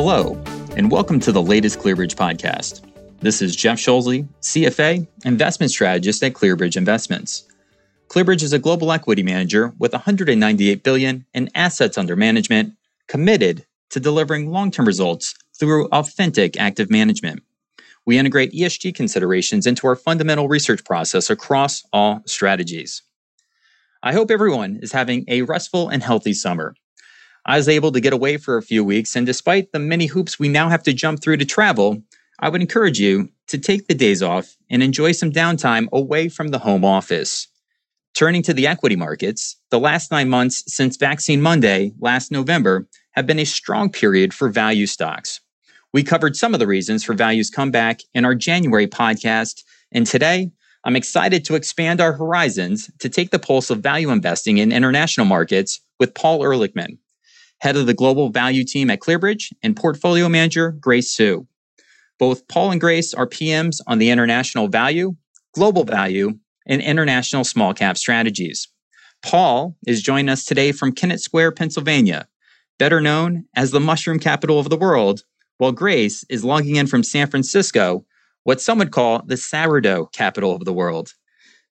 Hello, and welcome to the latest ClearBridge podcast. This is Jeff Schulze, CFA, investment strategist at ClearBridge Investments. ClearBridge is a global equity manager with 198 billion in assets under management, committed to delivering long-term results through authentic active management. We integrate ESG considerations into our fundamental research process across all strategies. I hope everyone is having a restful and healthy summer. I was able to get away for a few weeks, and despite the many hoops we now have to jump through to travel, I would encourage you to take the days off and enjoy some downtime away from the home office. Turning to the equity markets, the last nine months since Vaccine Monday last November have been a strong period for value stocks. We covered some of the reasons for value's comeback in our January podcast, and today I'm excited to expand our horizons to take the pulse of value investing in international markets with Paul Ehrlichman, head of the global value team at ClearBridge, and portfolio manager Grace Su. Both Paul and Grace are PMs on the international value, global value, and international small cap strategies. Paul is joining us today from Kennett Square, Pennsylvania, better known as the mushroom capital of the world, while Grace is logging in from San Francisco, what some would call the sourdough capital of the world.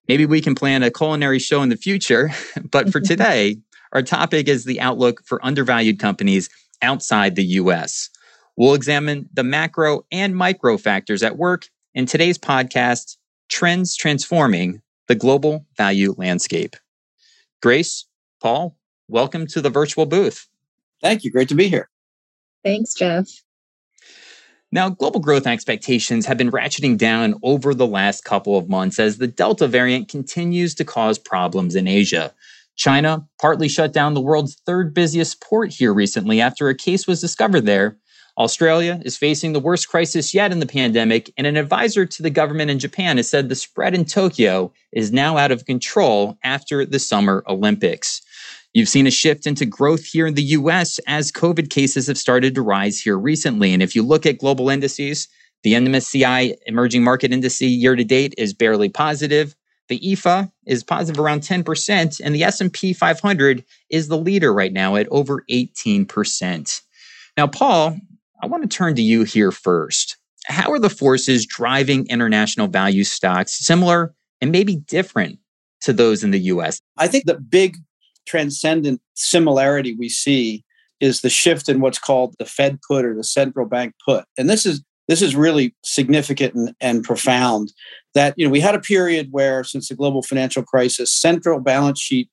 Maybe we can plan a culinary show in the future, but for today, our topic is the outlook for undervalued companies outside the US. We'll examine the macro and micro factors at work in today's podcast, Trends Transforming the Global Value Landscape. Grace, Paul, welcome to the virtual booth. Thank you. Great to be here. Thanks, Jeff. Now, global growth expectations have been ratcheting down over the last couple of months as the Delta variant continues to cause problems in Asia. China partly shut down the world's third busiest port here recently after a case was discovered there. Australia is facing the worst crisis yet in the pandemic, and an advisor to the government in Japan has said the spread in Tokyo is now out of control after the Summer Olympics. You've seen a shift into growth here in the US as COVID cases have started to rise here recently. And if you look at global indices, the MSCI emerging market index year to date is barely positive. The EAFE is positive around 10% and the S&P 500 is the leader right now at over 18%. Now, Paul, I want to turn to you here first. How are the forces driving international value stocks similar and maybe different to those in the US? I think the big transcendent similarity we see is the shift in what's called the Fed put or the central bank put. And this is this is really significant and, and profound that you know we had a period where since the global financial crisis central balance sheet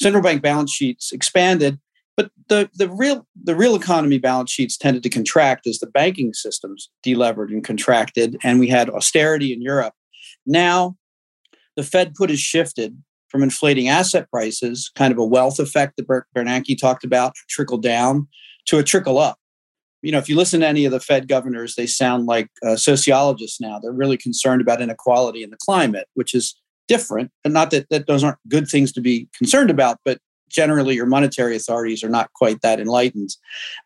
central bank balance sheets expanded but the, the real the real economy balance sheets tended to contract as the banking systems delevered and contracted and we had austerity in Europe now the Fed put has shifted from inflating asset prices, kind of a wealth effect that Bernanke talked about, trickle down to a trickle up. You know, if you listen to any of the Fed governors, they sound like uh, sociologists now. They're really concerned about inequality in the climate, which is different. And not that, that those aren't good things to be concerned about, but generally your monetary authorities are not quite that enlightened.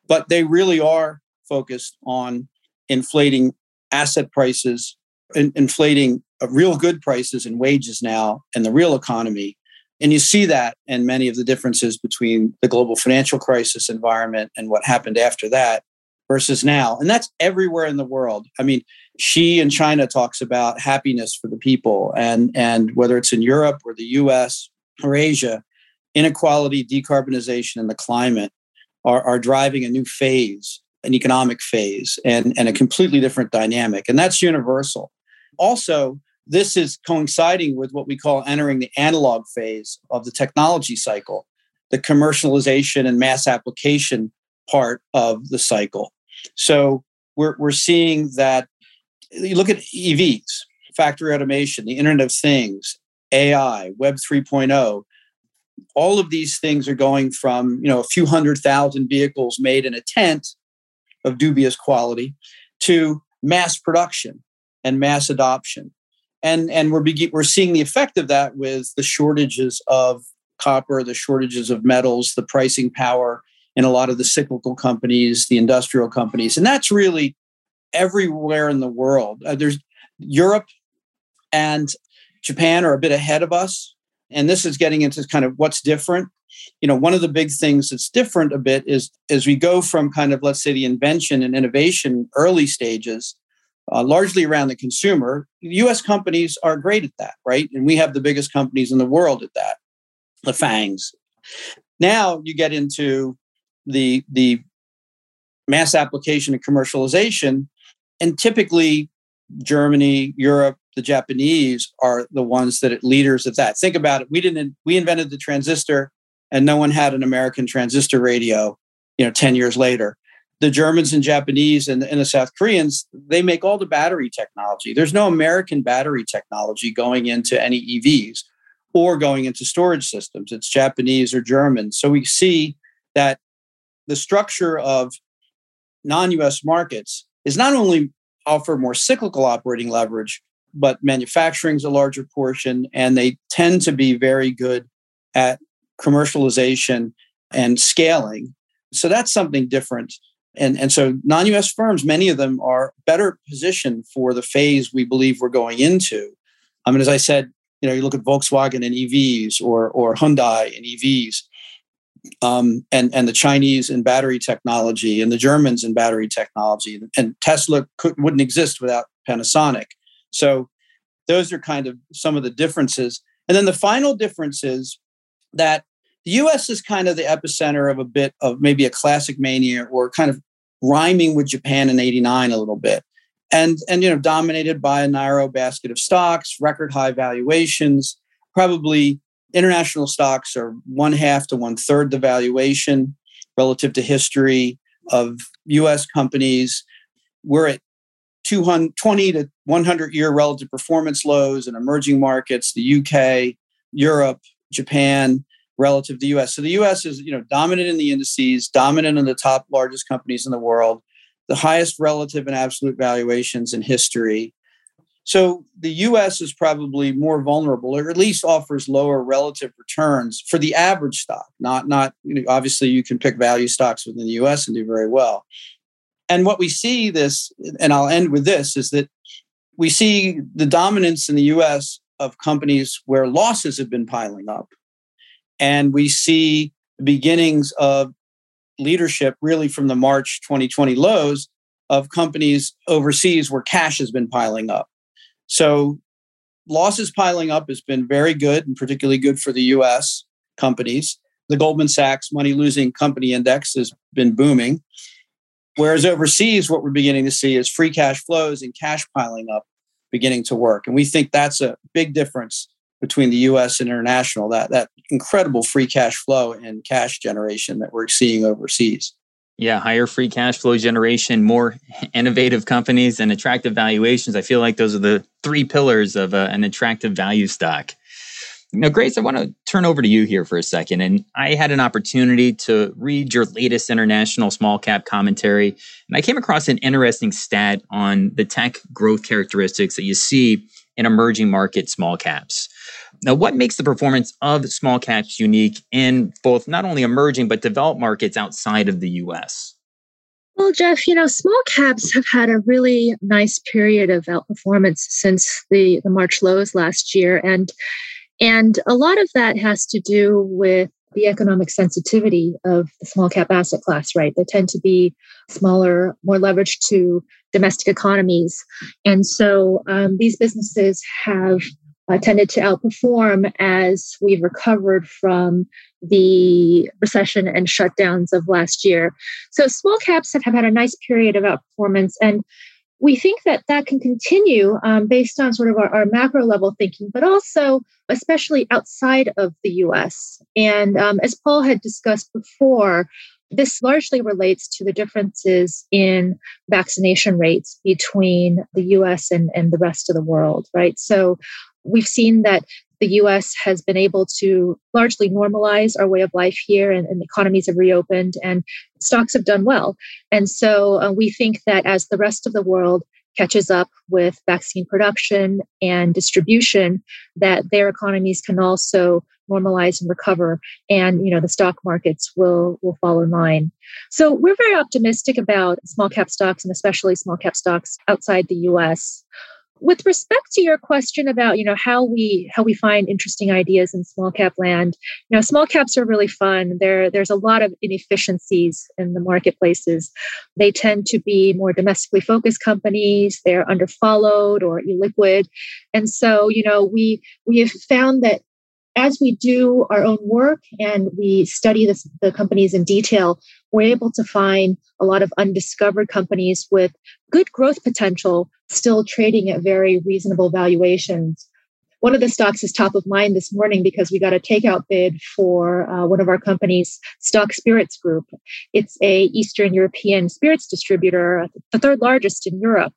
But they really are focused on inflating asset prices, in, inflating real good prices and wages now in the real economy. And you see that in many of the differences between the global financial crisis environment and what happened after that versus now. And that's everywhere in the world. I mean, Xi in China talks about happiness for the people, and, and whether it's in Europe or the US or Asia, inequality, decarbonization, and the climate are, are driving a new phase, an economic phase, and, and a completely different dynamic. And that's universal. Also, this is coinciding with what we call entering the analog phase of the technology cycle, the commercialization and mass application part of the cycle. So we're, we're seeing that you look at EVs, factory automation, the Internet of Things, AI, Web 3.0. All of these things are going from you know a few hundred thousand vehicles made in a tent of dubious quality to mass production and mass adoption and and we're we're seeing the effect of that with the shortages of copper, the shortages of metals, the pricing power in a lot of the cyclical companies, the industrial companies, and that's really everywhere in the world. Uh, there's Europe and Japan are a bit ahead of us, and this is getting into kind of what's different. you know, one of the big things that's different a bit is as we go from kind of, let's say, the invention and innovation early stages, uh, largely around the consumer, US companies are great at that, right? And we have the biggest companies in the world at that, the FANGs. Now you get into the, the mass application and commercialization, and typically Germany, Europe, the Japanese are the ones that are leaders of that. Think about it. We didn't we invented the transistor and no one had an American transistor radio, you know, 10 years later. The Germans and Japanese and, and the South Koreans, they make all the battery technology. There's no American battery technology going into any EVs or going into storage systems. It's Japanese or German. So we see that the structure of non-US markets is not only offer more cyclical operating leverage, but manufacturing is a larger portion, and they tend to be very good at commercialization and scaling. So that's something different. And, and so non US firms, many of them are better positioned for the phase we believe we're going into. I mean, as I said, you know, you look at Volkswagen and EVs or, or Hyundai and EVs, um, and and the Chinese in battery technology and the Germans in battery technology and Tesla could, wouldn't exist without Panasonic. So those are kind of some of the differences. And then the final difference is that the U.S. is kind of the epicenter of a bit of maybe a classic mania or kind of rhyming with Japan in '89 a little bit, and and you know dominated by a narrow basket of stocks, record high valuations, probably international stocks are one half to one third the valuation relative to history of US companies. We're at 220 to 100 year relative performance lows in emerging markets, the UK, Europe, Japan, relative to the US. So the US is, you know, dominant in the indices, dominant in the top largest companies in the world, the highest relative and absolute valuations in history. So the US is probably more vulnerable, or at least offers lower relative returns for the average stock. Not, not you know, obviously, you can pick value stocks within the US and do very well. And what we see this, and I'll end with this, is that we see the dominance in the US of companies where losses have been piling up. And we see the beginnings of leadership really from the March 2020 lows of companies overseas where cash has been piling up. So losses piling up has been very good and particularly good for the US companies. The Goldman Sachs money losing company index has been booming. Whereas overseas, what we're beginning to see is free cash flows and cash piling up beginning to work. And we think that's a big difference between the US and international, that, that incredible free cash flow and cash generation that we're seeing overseas. Yeah, higher free cash flow generation, more innovative companies, and attractive valuations. I feel like those are the three pillars of uh, an attractive value stock. Now, Grace, I want to turn over to you here for a second. And I had an opportunity to read your latest international small cap commentary, and I came across an interesting stat on the tech growth characteristics that you see in emerging market small caps. Now, what makes the performance of small caps unique in both not only emerging but developed markets outside of the US? Well, Jeff, you know, small caps have had a really nice period of outperformance since the, the March lows last year. And and a lot of that has to do with the economic sensitivity of the small cap asset class, right? They tend to be smaller, more leveraged to domestic economies. And so um, these businesses have uh, tended to outperform as we've recovered from the recession and shutdowns of last year. So small caps have, have had a nice period of outperformance. And we think that that can continue um, based on sort of our, our, macro level thinking, but also especially outside of the US. And um, as Paul had discussed before, this largely relates to the differences in vaccination rates between the US and, and the rest of the world, right? So we've seen that the US has been able to largely normalize our way of life here, and, and economies have reopened, and stocks have done well. And so uh, we think that as the rest of the world catches up with vaccine production and distribution, that their economies can also normalize and recover and you know the stock markets will will fall in line so we're very optimistic about small cap stocks and especially small cap stocks outside the us with respect to your question about you know how we how we find interesting ideas in small cap land you know small caps are really fun. There there's a lot of inefficiencies in the marketplaces. They tend to be more domestically focused companies. They're underfollowed or illiquid. And so you know we we have found that as we do our own work and we study this, the companies in detail, we're able to find a lot of undiscovered companies with good growth potential still trading at very reasonable valuations. One of the stocks is top of mind this morning because we got a takeout bid for uh, one of our companies, Stock Spirits Group. It's a Eastern European spirits distributor, the third largest in Europe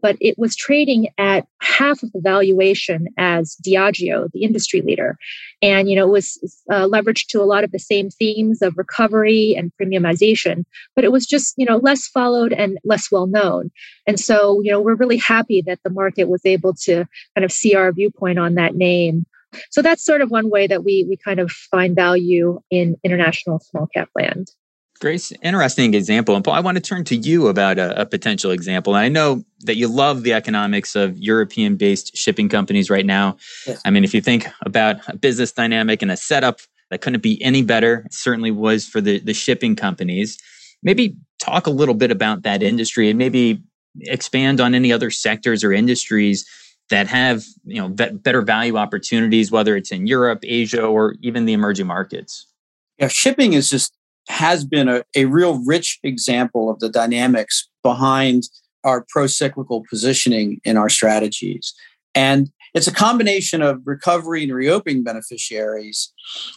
but it was trading at half of the valuation as Diageo, the industry leader. And, you know, it was uh, leveraged to a lot of the same themes of recovery and premiumization, but it was just, you know, less followed and less well known. And so, you know, we're really happy that the market was able to kind of see our viewpoint on that name. So that's sort of one way that we we kind of find value in international small cap land. Grace, interesting example. And Paul, I want to turn to you about a, a, potential example. And I know that you love the economics of European based shipping companies right now. Yes. I mean, if you think about a business dynamic and a setup that couldn't be any better, it certainly was for the, the shipping companies. Maybe talk a little bit about that industry and maybe expand on any other sectors or industries that have you know better value opportunities, whether it's in Europe, Asia, or even the emerging markets. Yeah, shipping is just has been a, a real rich example of the dynamics behind our pro cyclical positioning in our strategies. And it's a combination of recovery and reopening beneficiaries,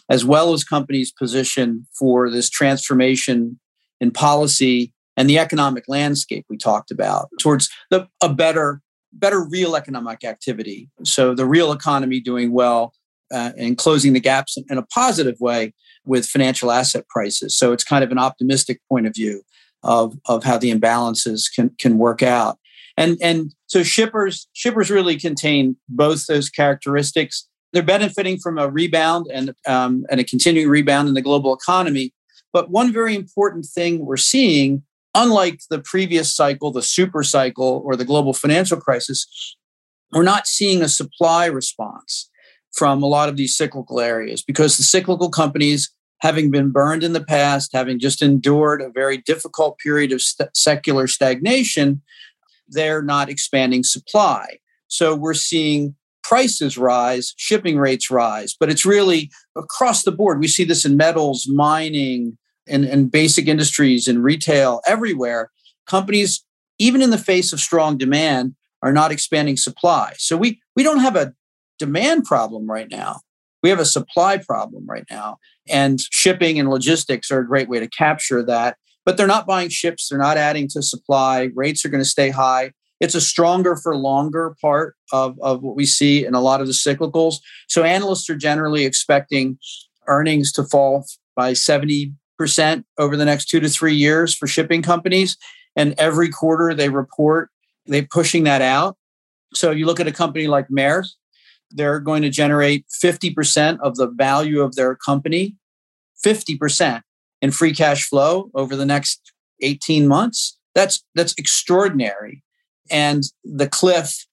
as well as companies position for this transformation in policy and the economic landscape we talked about towards the, a better, better real economic activity. So the real economy doing well uh, and closing the gaps in a positive way with financial asset prices. So it's kind of an optimistic point of view of, of how the imbalances can, can work out. And, and so shippers, shippers really contain both those characteristics. They're benefiting from a rebound and, um, and a continuing rebound in the global economy. But one very important thing we're seeing, unlike the previous cycle, the super cycle, or the global financial crisis, we're not seeing a supply response from a lot of these cyclical areas because the cyclical companies, having been burned in the past, having just endured a very difficult period of st- secular stagnation, they're not expanding supply. So we're seeing prices rise, shipping rates rise, but it's really across the board. We see this in metals, mining, and, and basic industries and retail everywhere. Companies, even in the face of strong demand, are not expanding supply. So we we don't have a demand problem right now. We have a supply problem right now. And shipping and logistics are a great way to capture that. But they're not buying ships, they're not adding to supply. Rates are going to stay high. It's a stronger for longer part of, of what we see in a lot of the cyclicals. So analysts are generally expecting earnings to fall by 70% over the next two to three years for shipping companies. And every quarter they report, they're pushing that out. So you look at a company like Maersk, they're going to generate 50% of the value of their company, 50% in free cash flow over the next 18 months. That's that's extraordinary. And the cliff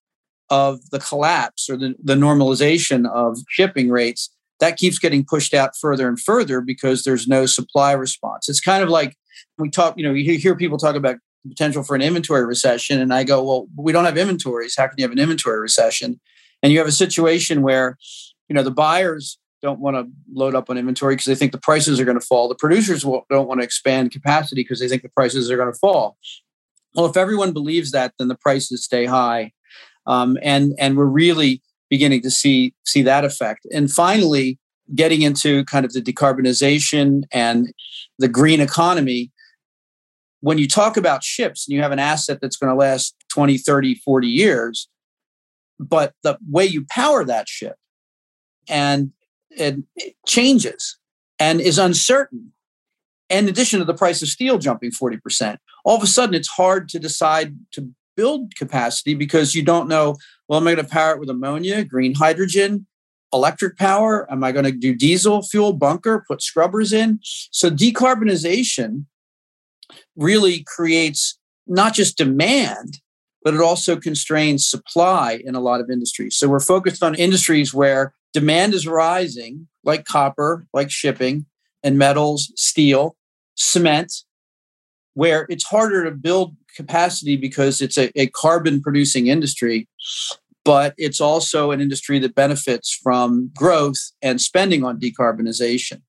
of the collapse or the, the normalization of shipping rates, that keeps getting pushed out further and further because there's no supply response. It's kind of like we talk, you know, you hear people talk about potential for an inventory recession. And I go, well, we don't have inventories. How can you have an inventory recession? And you have a situation where you know the buyers don't want to load up on inventory because they think the prices are going to fall. The producers don't want to expand capacity because they think the prices are going to fall. Well if everyone believes that then the prices stay high. Um, and and we're really beginning to see see that effect. And finally getting into kind of the decarbonization and the green economy when you talk about ships and you have an asset that's going to last 20 30 40 years but the way you power that ship and it, changes and is uncertain. In addition to the price of steel jumping 40% all of a sudden it's hard to decide to build capacity because you don't know well am i going to power it with ammonia green hydrogen electric power? Am i going to do diesel fuel bunker put scrubbers in? So decarbonization really creates not just demand but it also constrains supply in a lot of industries. So we're focused on industries where demand is rising, like copper, like shipping, and metals, steel, cement, where it's harder to build capacity because it's a, a carbon producing industry, but it's also an industry that benefits from growth and spending on decarbonization.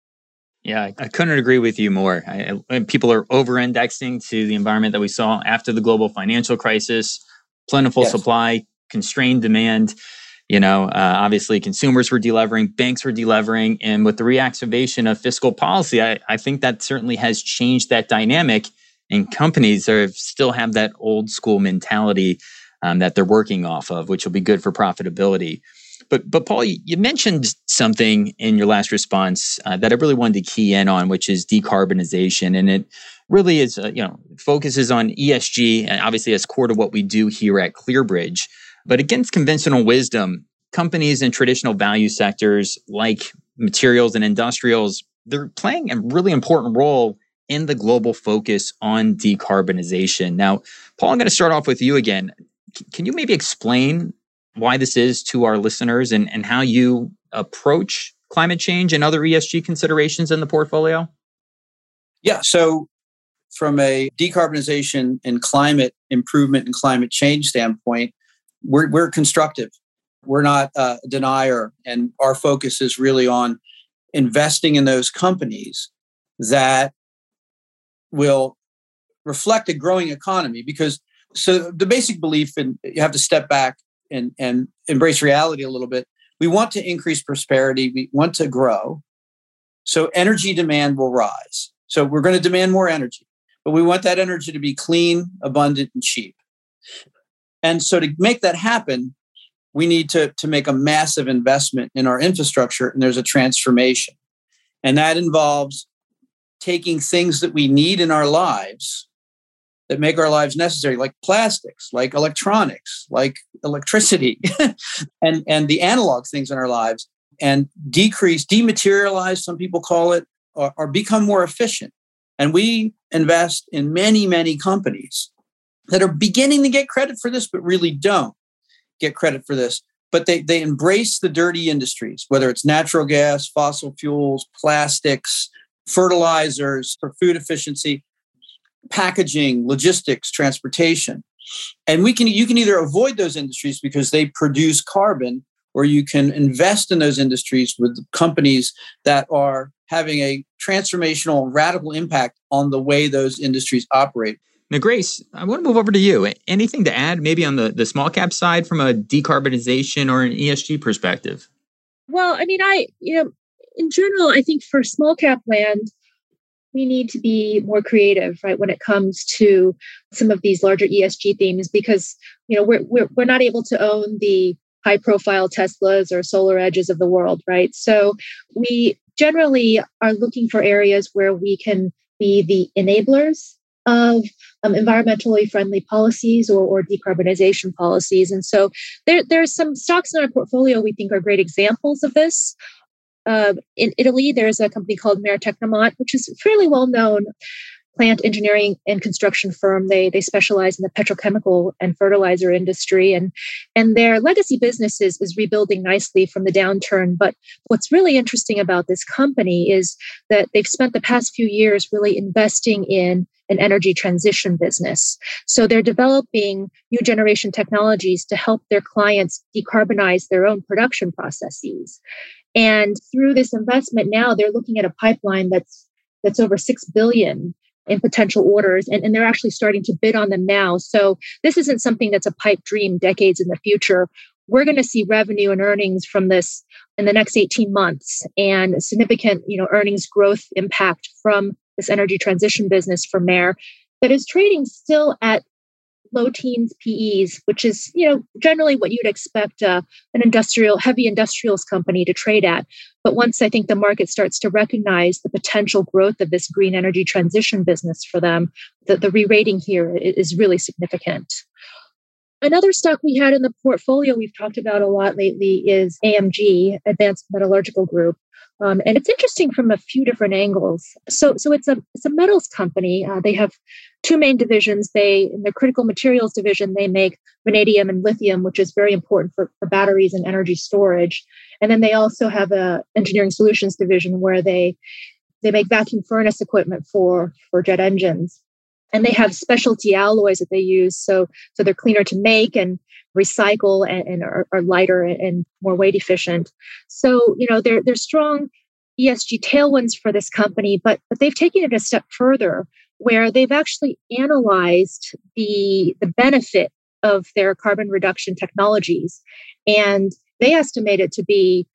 Yeah, I couldn't agree with you more. I, people are over indexing to the environment that we saw after the global financial crisis plentiful yes. supply, constrained demand. You know, uh, obviously consumers were delevering, banks were delevering, and with the reactivation of fiscal policy, I, I think that certainly has changed that dynamic. And companies are still have that old school mentality um, that they're working off of, which will be good for profitability. But but Paul, you mentioned something in your last response uh, that I really wanted to key in on, which is decarbonization, and it really is uh, you know focuses on ESG, and obviously as core to what we do here at ClearBridge. But against conventional wisdom, companies in traditional value sectors like materials and industrials, they're playing a really important role in the global focus on decarbonization. Now, Paul, I'm going to start off with you again. C- can you maybe explain why this is to our listeners and, and how you approach climate change and other ESG considerations in the portfolio? Yeah. So, from a decarbonization and climate improvement and climate change standpoint, we're, we're constructive. We're not a denier. And our focus is really on investing in those companies that will reflect a growing economy because so the basic belief and you have to step back and, and embrace reality a little bit. We want to increase prosperity. We want to grow. So energy demand will rise. So we're going to demand more energy, but we want that energy to be clean, abundant, and cheap. And so to make that happen, we need to, to make a massive investment in our infrastructure, and there's a transformation. And that involves taking things that we need in our lives that make our lives necessary, like plastics, like electronics, like electricity, and, and the analog things in our lives, and decrease, dematerialize, some people call it, or, or become more efficient. And we invest in many, many companies that are beginning to get credit for this, but really don't get credit for this. But they, they embrace the dirty industries, whether it's natural gas, fossil fuels, plastics, fertilizers for food efficiency packaging, logistics, transportation. And we can you can either avoid those industries because they produce carbon or you can invest in those industries with companies that are having a transformational radical impact on the way those industries operate. Now, Grace, I want to move over to you. Anything to add, maybe on the, the small cap side from a decarbonization or an ESG perspective? Well, I mean, I, you know, in general, I think for small cap land, we need to be more creative right when it comes to some of these larger esg themes because you know we're, we're, we're not able to own the high profile teslas or SolarEdges of the world right so we generally are looking for areas where we can be the enablers of um, environmentally friendly policies or, or decarbonization policies. And so there, there are some stocks in our portfolio we think are great examples of this. Uh, in Italy, there's a company called Maire Tecnimont, which is fairly well known plant engineering and construction firm. They they specialize in the petrochemical and fertilizer industry, and and their legacy business is, is rebuilding nicely from the downturn. But what's really interesting about this company is that they've spent the past few years really investing in an energy transition business. So they're developing new generation technologies to help their clients decarbonize their own production processes. And through this investment now, they're looking at a pipeline that's that's over six billion in potential orders, and, and they're actually starting to bid on them now. So this isn't something that's a pipe dream decades in the future. We're going to see revenue and earnings from this in the next 18 months and significant, you know, earnings growth impact from this energy transition business for Maire that is trading still at low teens PEs, which is you know generally what you'd expect uh, an industrial heavy industrials company to trade at. But once I think the market starts to recognize the potential growth of this green energy transition business for them, the, the re-rating here is really significant. Another stock we had in the portfolio we've talked about a lot lately is AMG, Advanced Metallurgical Group. Um, and it's interesting from a few different angles. So, so it's a it's a metals company. Uh, they have two main divisions. They in the critical materials division they make vanadium and lithium, which is very important for, for batteries and energy storage. And then they also have a engineering solutions division where they they make vacuum furnace equipment for for jet engines and they have specialty alloys that they use so so they're cleaner to make and recycle and, and are, are, lighter and more weight efficient. So you know they're they're strong esg tailwinds for this company but but they've taken it a step further where they've actually analyzed the the benefit of their carbon reduction technologies. And they estimate it to be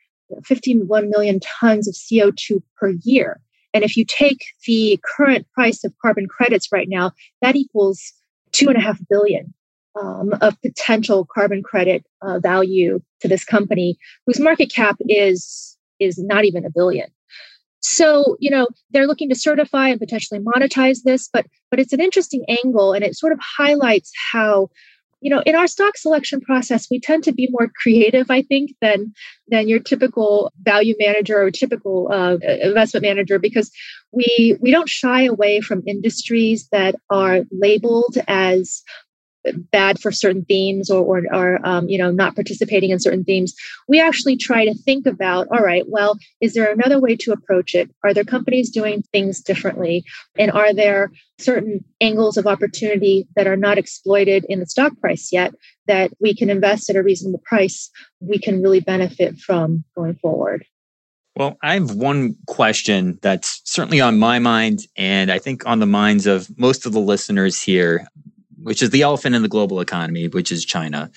51 million tons of co2 per year and if you take the current price of carbon credits right now, that equals two and a half billion um, of potential carbon credit uh, value to this company, whose market cap is is not even a billion. So you know they're looking to certify and potentially monetize this, but but it's an interesting angle, and it sort of highlights how you know in our stock selection process we tend to be more creative i think than than your typical value manager or typical uh, investment manager because we we don't shy away from industries that are labeled as bad for certain themes or, or, or um, you know not participating in certain themes we actually try to think about all right well is there another way to approach it? Are there companies doing things differently? And are there certain angles of opportunity that are not exploited in the stock price yet that we can invest at a reasonable price we can really benefit from going forward? Well, I have one question that's certainly on my mind, and I think on the minds of most of the listeners here which is the elephant in the global economy, which is China.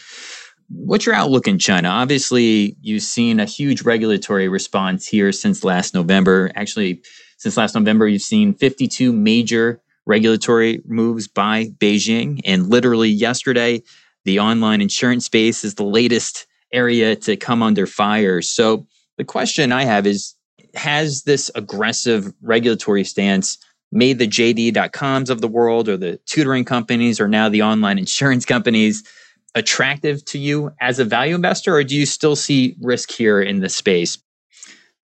What's your outlook in China? Obviously, you've seen a huge regulatory response here since last November. Actually, since last November, you've seen 52 major regulatory moves by Beijing. And literally yesterday, the online insurance space is the latest area to come under fire. So the question I have is Has this aggressive regulatory stance made the JD.coms of the world or the tutoring companies or now the online insurance companies attractive to you as a value investor, or do you still see risk here in this space?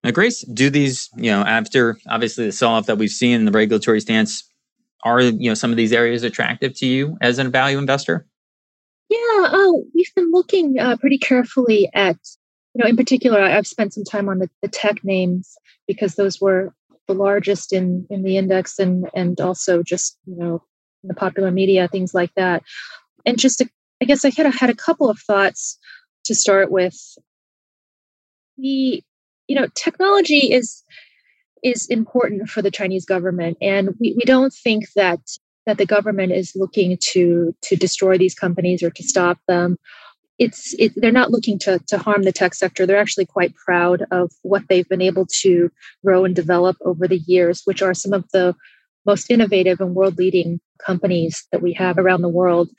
Now, Grace, do these, you know, after obviously the sell-off that we've seen in the regulatory stance, are you know some of these areas attractive to you as a value investor? Yeah, oh, we've been looking uh, pretty carefully at, you know, in particular, I've spent some time on the, the tech names because those were the largest in in the index and and also just you know the popular media things like that. And just i guess i had a, had a couple of thoughts to start with. The you know technology is is important for the chinese government and we, we don't think that that the government is looking to to destroy these companies or to stop them it's it, they're not looking to, to harm the tech sector. They're actually quite proud of what they've been able to grow and develop over the years, which are some of the most innovative and world leading companies that we have around the world.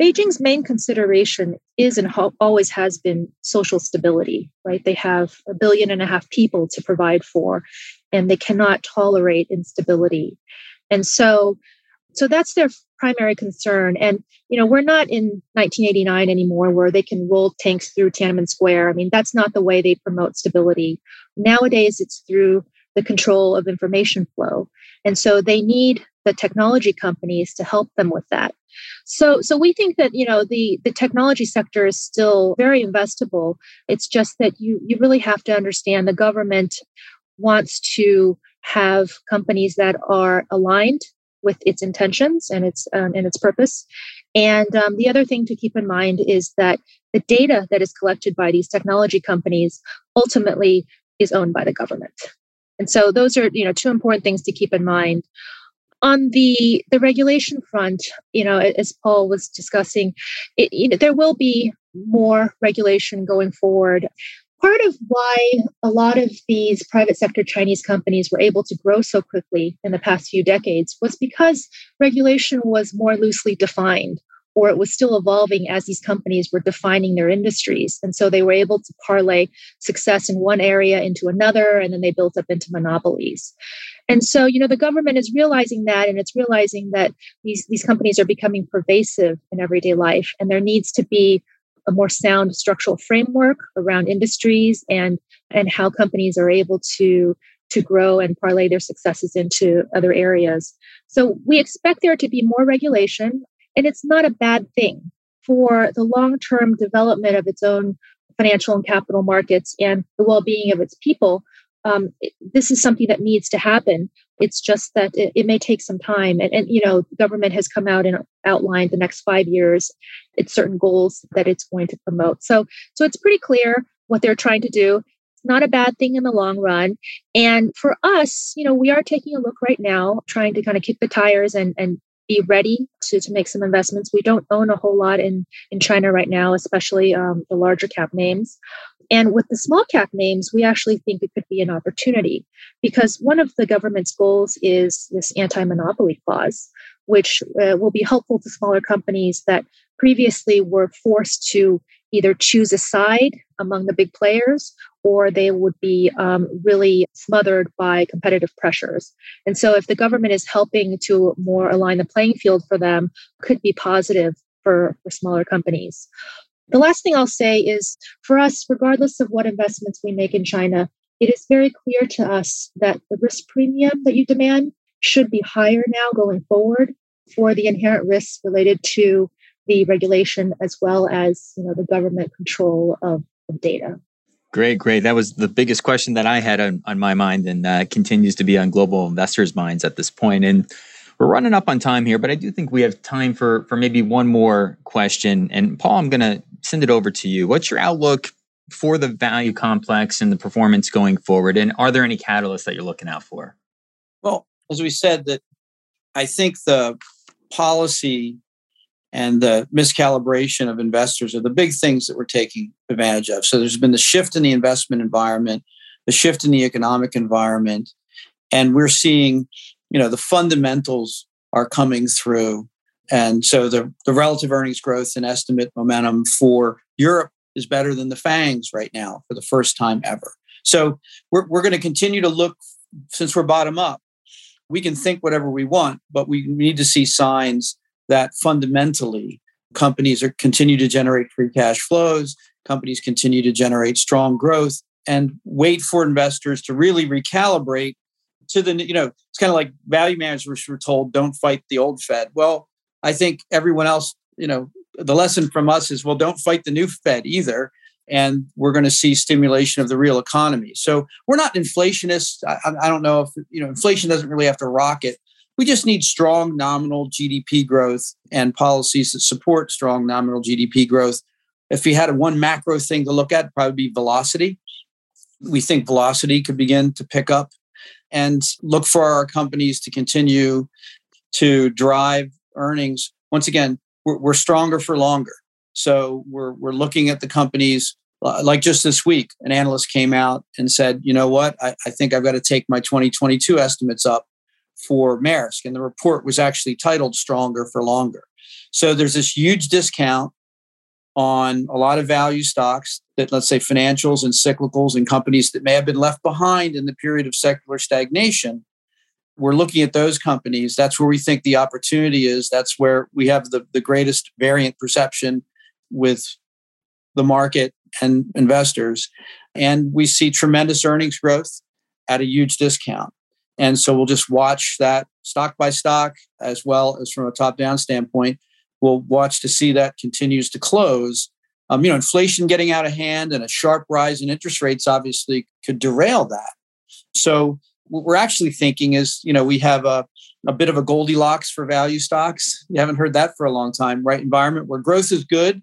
Beijing's main consideration is and ho- always has been social stability, right? They have a billion and a half people to provide for, and they cannot tolerate instability. And so so that's their primary concern. And, you know, we're not in 1989 anymore where they can roll tanks through Tiananmen Square. I mean, that's not the way they promote stability. Nowadays, it's through the control of information flow. And so they need the technology companies to help them with that. So, so we think that you know the the technology sector is still very investable. It's just that you you really have to understand the government wants to have companies that are aligned with its intentions and its um, and its purpose. And um, the other thing to keep in mind is that the data that is collected by these technology companies ultimately is owned by the government. And so those are you know two important things to keep in mind. On the the regulation front, you know, as Paul was discussing, it, you know, there will be more regulation going forward part of why a lot of these private sector Chinese companies were able to grow so quickly in the past few decades was because regulation was more loosely defined or it was still evolving as these companies were defining their industries. And so they were able to parlay success in one area into another, and then they built up into monopolies. And so, you know, the government is realizing that, and it's realizing that these, these companies are becoming pervasive in everyday life, and there needs to be a more sound structural framework around industries and and how companies are able to to grow and parlay their successes into other areas. So we expect there to be more regulation. And it's not a bad thing for the long term development of its own financial and capital markets and the well being of its people. Um, this is something that needs to happen. It's just that it, it may take some time. And, and, you know, government has come out and outlined the next five years, its certain goals that it's going to promote. So, so it's pretty clear what they're trying to do. It's not a bad thing in the long run. And for us, you know, we are taking a look right now, trying to kind of kick the tires and, and be ready to, to make some investments. We don't own a whole lot in, in China right now, especially um, the larger cap names. And with the small cap names, we actually think it could be an opportunity because one of the government's goals is this anti monopoly clause, which uh, will be helpful to smaller companies that previously were forced to either choose a side among the big players or they would be um, really smothered by competitive pressures. And so, if the government is helping to more align the playing field for them, could be positive for, for smaller companies. The last thing I'll say is for us, regardless of what investments we make in China, it is very clear to us that the risk premium that you demand should be higher now going forward for the inherent risks related to the regulation as well as you know the government control of, of data. Great, great. That was the biggest question that I had on, on my mind and uh, continues to be on global investors' minds at this point. And we're running up on time here, but I do think we have time for for maybe one more question. And Paul, I'm going to send it over to you. What's your outlook for the value complex and the performance going forward? And are there any catalysts that you're looking out for? Well, as we said, that I think the policy and the miscalibration of investors are the big things that we're taking advantage of. So there's been the shift in the investment environment, the shift in the economic environment, and we're seeing, you know, the fundamentals are coming through. And so the, the relative earnings growth and estimate momentum for Europe is better than the FANGs right now for the first time ever. So we're, we're going to continue to look, since we're bottom up, we can think whatever we want, but we need to see signs that fundamentally companies are continue to generate free cash flows, companies continue to generate strong growth, and wait for investors to really recalibrate to the you know it's kind of like value managers were told don't fight the old Fed. Well, I think everyone else you know the lesson from us is well don't fight the new Fed either. And we're going to see stimulation of the real economy. So we're not inflationists. I, I don't know if you know inflation doesn't really have to rocket we just need strong nominal GDP growth and policies that support strong nominal GDP growth. If we had a one macro thing to look at, probably be velocity. We think velocity could begin to pick up and look for our companies to continue to drive earnings. Once again, we're, we're stronger for longer. So we're, we're looking at the companies uh, like just this week, an analyst came out and said, you know what, I, I think I've got to take my 2022 estimates up for Maersk, and the report was actually titled Stronger for Longer. So there's this huge discount on a lot of value stocks that, let's say, financials and cyclicals and companies that may have been left behind in the period of secular stagnation. We're looking at those companies. That's where we think the opportunity is. That's where we have the, the greatest variant perception with the market and investors. And we see tremendous earnings growth at a huge discount. And so we'll just watch that stock by stock as well as from a top down standpoint. We'll watch to see that continues to close. Um, you know, inflation getting out of hand and a sharp rise in interest rates obviously could derail that. So what we're actually thinking is, you know, we have a, a bit of a Goldilocks for value stocks. You haven't heard that for a long time, right? Environment where growth is good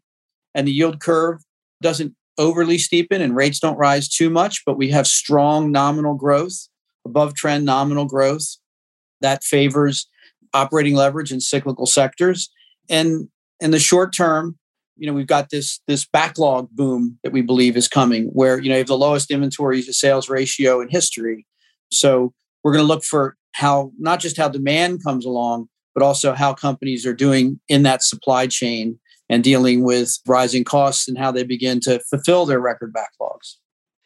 and the yield curve doesn't overly steepen and rates don't rise too much, but we have strong nominal growth above trend nominal growth that favors operating leverage in cyclical sectors and in the short term you know we've got this this backlog boom that we believe is coming where you know you have the lowest inventory to sales ratio in history so we're going to look for how not just how demand comes along but also how companies are doing in that supply chain and dealing with rising costs and how they begin to fulfill their record backlogs.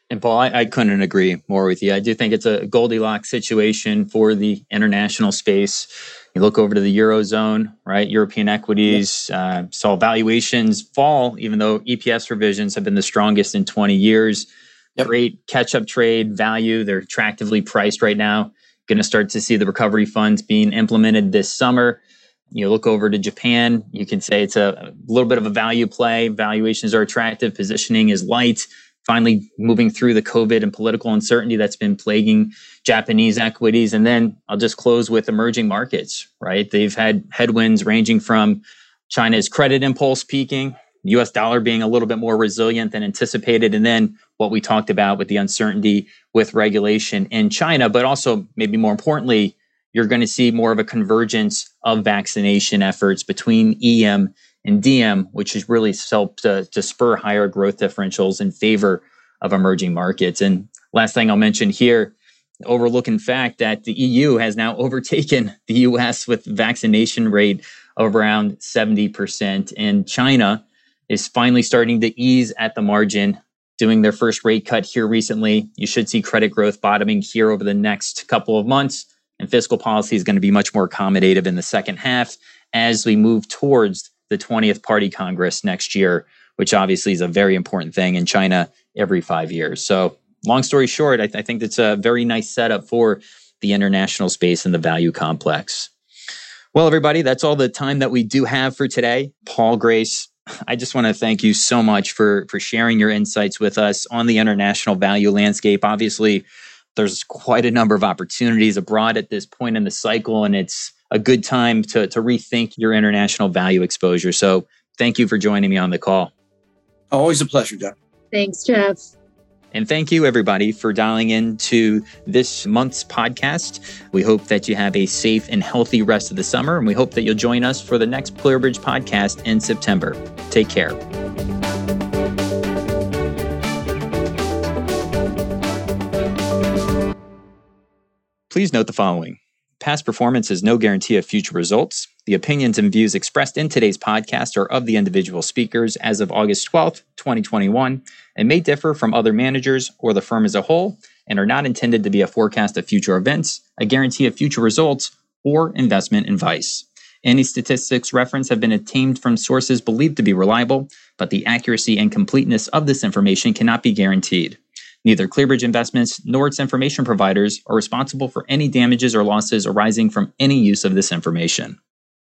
And Paul, I, I, couldn't agree more with you. I do think it's a Goldilocks situation for the international space. You look over to the Eurozone, right? European equities uh, saw valuations fall, even though EPS revisions have been the strongest in 20 years. Yep. Great catch up trade value. They're attractively priced right now. Going to start to see the recovery funds being implemented this summer. You look over to Japan, you can say it's a, a little bit of a value play. Valuations are attractive, positioning is light finally moving through the COVID and political uncertainty that's been plaguing Japanese equities. And then I'll just close with emerging markets, right? They've had headwinds ranging from China's credit impulse peaking, US dollar being a little bit more resilient than anticipated, and then what we talked about with the uncertainty with regulation in China, but also maybe more importantly, you're going to see more of a convergence of vaccination efforts between EM and DM, which has really helped to, to spur higher growth differentials in favor of emerging markets. And last thing I'll mention here, overlooking fact that the EU has now overtaken the US with vaccination rate of around 70%. And China is finally starting to ease at the margin, doing their first rate cut here recently. You should see credit growth bottoming here over the next couple of months. And fiscal policy is going to be much more accommodative in the second half as we move towards the 20th Party Congress next year, which obviously is a very important thing in China every five years. So, long story short, I, th- I think that's a very nice setup for the international space and the value complex. Well, everybody, that's all the time that we do have for today. Paul Grace, I just want to thank you so much for for sharing your insights with us on the international value landscape. Obviously, there's quite a number of opportunities abroad at this point in the cycle, and it's a good time to, to rethink your international value exposure. So thank you for joining me on the call. Always a pleasure, Jeff. Thanks, Jeff. And thank you, everybody, for dialing in to this month's podcast. We hope that you have a safe and healthy rest of the summer, and we hope that you'll join us for the next ClearBridge podcast in September. Take care. Please note the following. Past performance is no guarantee of future results. The opinions and views expressed in today's podcast are of the individual speakers as of August 12th, 2021, and may differ from other managers or the firm as a whole, and are not intended to be a forecast of future events, a guarantee of future results, or investment advice. Any statistics referenced have been obtained from sources believed to be reliable, but the accuracy and completeness of this information cannot be guaranteed. Neither ClearBridge Investments nor its information providers are responsible for any damages or losses arising from any use of this information.